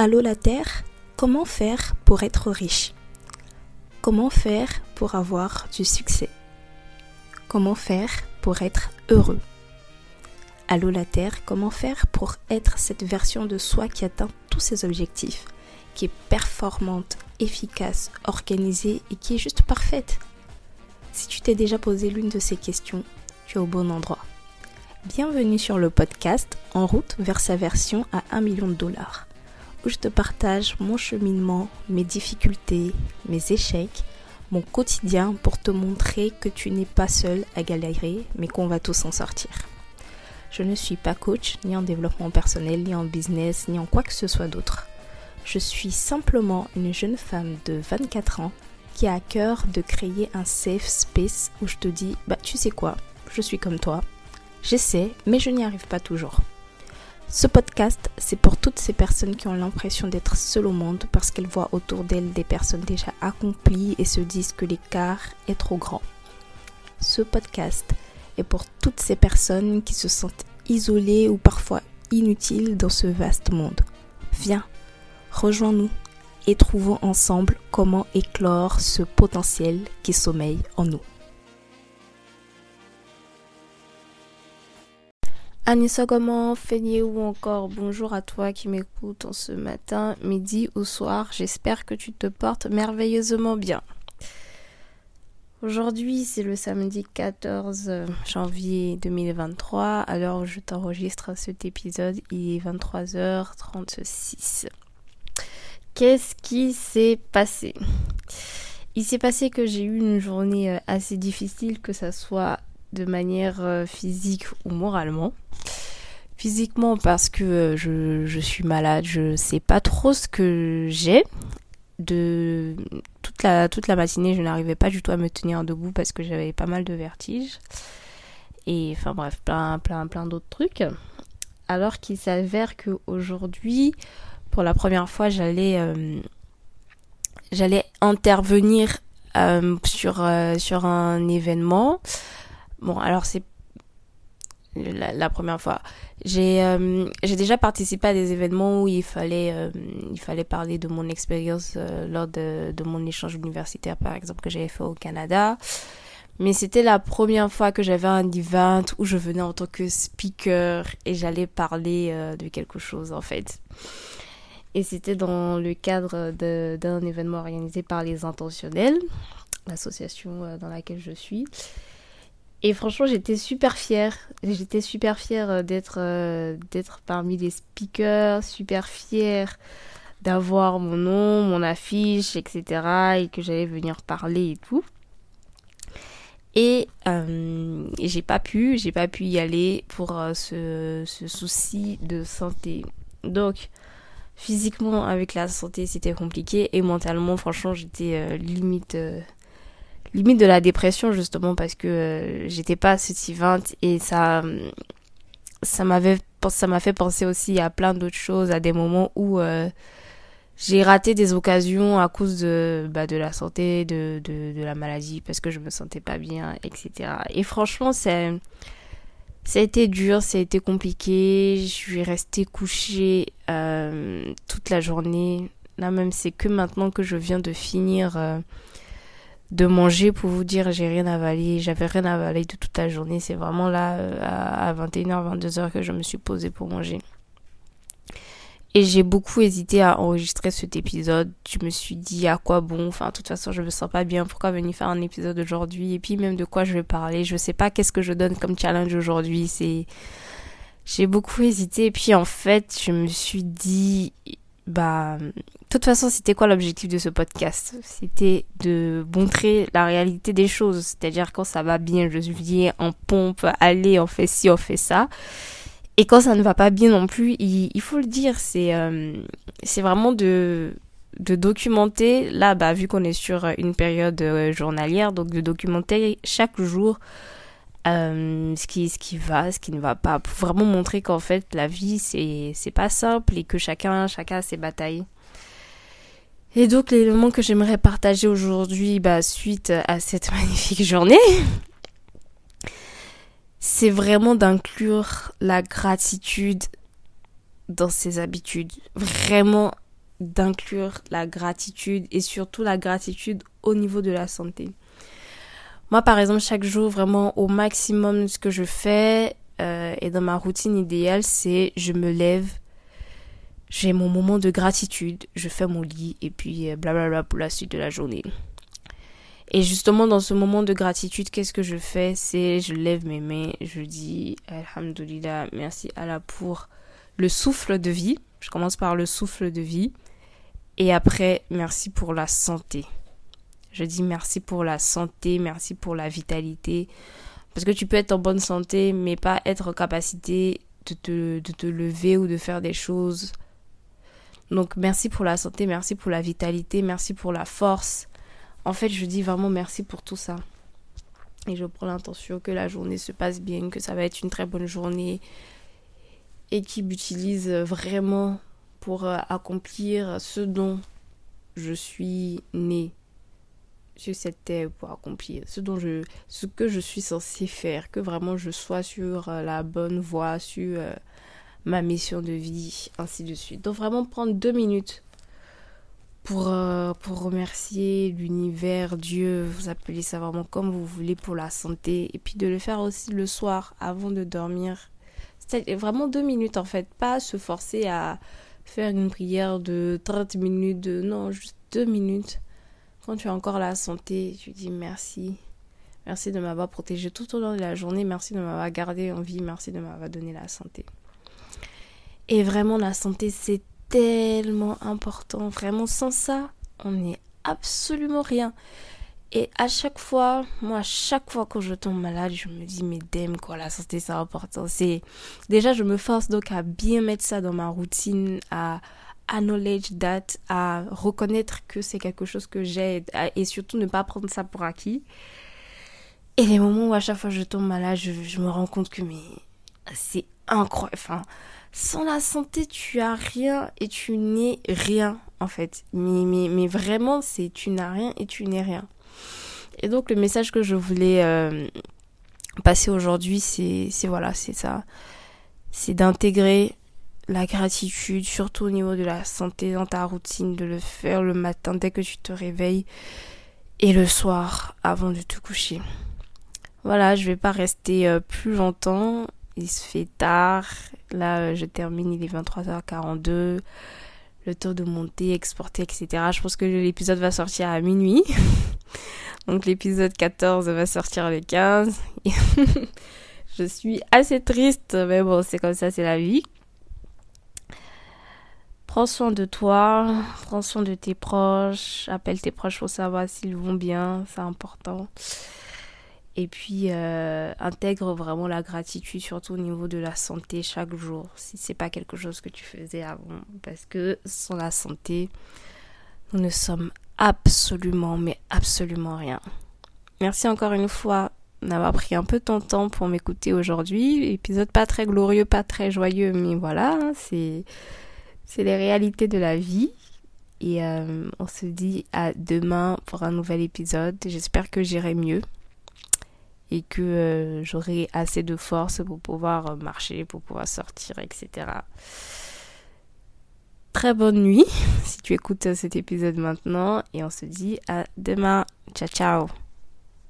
Allô la Terre, comment faire pour être riche? Comment faire pour avoir du succès? Comment faire pour être heureux? Allô la Terre, comment faire pour être cette version de soi qui atteint tous ses objectifs, qui est performante, efficace, organisée et qui est juste parfaite? Si tu t'es déjà posé l'une de ces questions, tu es au bon endroit. Bienvenue sur le podcast En route vers sa version à 1 million de dollars où je te partage mon cheminement, mes difficultés, mes échecs, mon quotidien pour te montrer que tu n'es pas seul à galérer, mais qu'on va tous en sortir. Je ne suis pas coach, ni en développement personnel, ni en business, ni en quoi que ce soit d'autre. Je suis simplement une jeune femme de 24 ans qui a à cœur de créer un safe space où je te dis, bah tu sais quoi, je suis comme toi. J'essaie, mais je n'y arrive pas toujours. Ce podcast, c'est pour toutes ces personnes qui ont l'impression d'être seules au monde parce qu'elles voient autour d'elles des personnes déjà accomplies et se disent que l'écart est trop grand. Ce podcast est pour toutes ces personnes qui se sentent isolées ou parfois inutiles dans ce vaste monde. Viens, rejoins-nous et trouvons ensemble comment éclore ce potentiel qui sommeille en nous. Anissa, comment ou encore bonjour à toi qui m'écoute en ce matin, midi ou soir? J'espère que tu te portes merveilleusement bien. Aujourd'hui, c'est le samedi 14 janvier 2023. À l'heure où je t'enregistre cet épisode, il est 23h36. Qu'est-ce qui s'est passé? Il s'est passé que j'ai eu une journée euh, assez difficile, que ça soit de manière euh, physique ou moralement. Physiquement parce que euh, je, suis malade, je sais pas trop ce que j'ai. De toute la, toute la matinée, je n'arrivais pas du tout à me tenir debout parce que j'avais pas mal de vertiges. Et enfin bref, plein, plein, plein d'autres trucs. Alors qu'il s'avère qu'aujourd'hui, pour la première fois, j'allais euh, j'allais intervenir sur, sur un événement Bon, alors c'est la, première fois. J'ai euh, déjà participé à des événements où il fallait euh, il fallait parler de mon expérience euh, lors de, de mon échange universitaire par exemple que j'avais fait au Canada. Mais c'était la première fois que j'avais un event où je venais en tant que speaker et j'allais parler de quelque chose en fait. Et c'était dans le cadre d'un événement organisé par les intentionnels, l'association dans laquelle je suis. Et franchement, j'étais super fière. J'étais super fière euh, d'être euh, d'être parmi les speakers, super fière d'avoir mon nom, mon affiche, etc. Et que j'allais venir parler et tout. Et, euh, j'ai pas pu, j'ai pas pu y aller pour ce, souci de santé. Donc, physiquement, avec la santé, c'était compliqué. Et mentalement, franchement, j'étais limite limite de la dépression justement parce que euh, j'étais pas assez vinte et ça m'avait ça m'a fait penser aussi à plein d'autres choses à des moments où euh, j'ai raté des occasions à cause de bah, la santé de, la maladie parce que je me sentais pas bien etc et franchement ça a été dur, ça a été compliqué. Je suis restée couchée euh, toute la journée. Là même, c'est que maintenant que je viens de finir de manger pour vous dire j'ai rien avalé, j'avais rien avalé de toute la journée. C'est vraiment là euh, à 21h, 22h que je me suis posée pour manger. Et j'ai beaucoup hésité à enregistrer cet épisode. Je me suis dit à quoi bon? Enfin, de toute façon, je me sens pas bien. Pourquoi venir faire un épisode aujourd'hui? Et puis même de quoi je vais parler? Je sais pas qu'est-ce que je donne comme challenge aujourd'hui. C'est j'ai beaucoup hésité. Et puis en fait, je me suis dit bah, de toute façon, c'était quoi l'objectif de ce podcast? C'était de montrer la réalité des choses. C'est-à-dire quand ça va bien, je viens en pompe, allez, on fait ci, on fait ça. Et quand ça ne va pas bien non plus, il, faut le dire, c'est euh, c'est vraiment de de documenter, là, bah, vu qu'on est sur une période euh, journalière, donc de documenter chaque jour euh, ce, qui, ce qui va, ce qui ne va pas, pour vraiment montrer qu'en fait la vie c'est, pas simple et que chacun, chacun a ses batailles. Et donc l'élément que j'aimerais partager aujourd'hui, bah, suite à cette magnifique journée, c'est vraiment d'inclure la gratitude dans ses habitudes. Vraiment d'inclure la gratitude et surtout la gratitude au niveau de la santé. Moi, par exemple, chaque jour, vraiment au maximum, ce que je fais euh, et dans ma routine idéale, c'est je me lève, j'ai mon moment de gratitude, je fais mon lit et puis euh, blablabla pour la suite de la journée. Et justement, dans ce moment de gratitude, qu'est-ce que je fais? C'est je lève mes mains, je dis Alhamdulillah, merci Allah pour le souffle de vie. Je commence par le souffle de vie. Et après, merci pour la santé. Je dis merci pour la santé, merci pour la vitalité. Parce que tu peux être en bonne santé, mais pas être en capacité de te, lever ou de faire des choses. Donc merci pour la santé, merci pour la vitalité, merci pour la force. En fait, je dis vraiment merci pour tout ça. Et je prends l'intention que la journée se passe bien, que ça va être une très bonne journée. Et qui m'utilise vraiment pour euh, accomplir ce dont je suis né sur cette terre pour accomplir ce dont je ce que je suis censé faire que vraiment je sois sur euh, la bonne voie sur euh, ma mission de vie ainsi de suite donc vraiment prendre deux minutes pour pour remercier l'univers Dieu vous appelez ça vraiment comme vous voulez pour la santé et puis de le faire aussi le soir avant de dormir c'est vraiment deux minutes en fait pas se forcer à faire une prière de 30 minutes, de, non, juste deux minutes. Quand tu as encore la santé, tu dis merci. Merci de m'avoir protégé tout au long de la journée. Merci de m'avoir gardé en vie. Merci de m'avoir donné la santé. Et vraiment, la santé, c'est tellement important. Vraiment, sans ça, on n'est absolument rien. Et à chaque fois, moi, à chaque fois que je tombe malade, je me dis, mais damn, quoi, la santé, c'est important. Déjà, je me force donc à bien mettre ça dans ma routine, à acknowledge that, à reconnaître que c'est quelque chose que j'ai et surtout ne pas prendre ça pour acquis. Et les moments où à chaque fois je tombe malade, je, me rends compte que, mais, c'est incroyable. Enfin, sans la santé, tu as rien et tu n'es rien, en fait. Mais, mais, mais vraiment, c'est, tu n'as rien et tu n'es rien. Et donc le message que je voulais euh, passer aujourd'hui, c'est voilà, c'est ça. C'est d'intégrer la gratitude, surtout au niveau de la santé dans ta routine, de le faire le matin dès que tu te réveilles et le soir avant de te coucher. Voilà, je vais pas rester euh, plus longtemps. Il se fait tard. Là, euh, je termine, il est 23h42. Le temps de monter, exporter, etc. Je pense que l'épisode va sortir à minuit. Donc l'épisode 14 va sortir le 15. je suis assez triste, mais bon, c'est comme ça, c'est la vie. Prends soin de toi, prends soin de tes proches, appelle tes proches pour savoir s'ils vont bien, c'est important. Et puis euh, intègre vraiment la gratitude, surtout au niveau de la santé chaque jour, si c'est pas quelque chose que tu faisais avant, parce que sans la santé, nous ne sommes absolument, mais absolument rien. Merci encore une fois d'avoir pris un peu ton temps pour m'écouter aujourd'hui. Épisode pas très glorieux, pas très joyeux, mais voilà, hein, c'est c'est les réalités de la vie. Et euh, on se dit à demain pour un nouvel épisode. J'espère que j'irai mieux et que euh, j'aurai assez de force pour pouvoir marcher, pour pouvoir sortir, etc très bonne nuit si tu écoutes cet épisode maintenant et on se dit à demain. Ciao ciao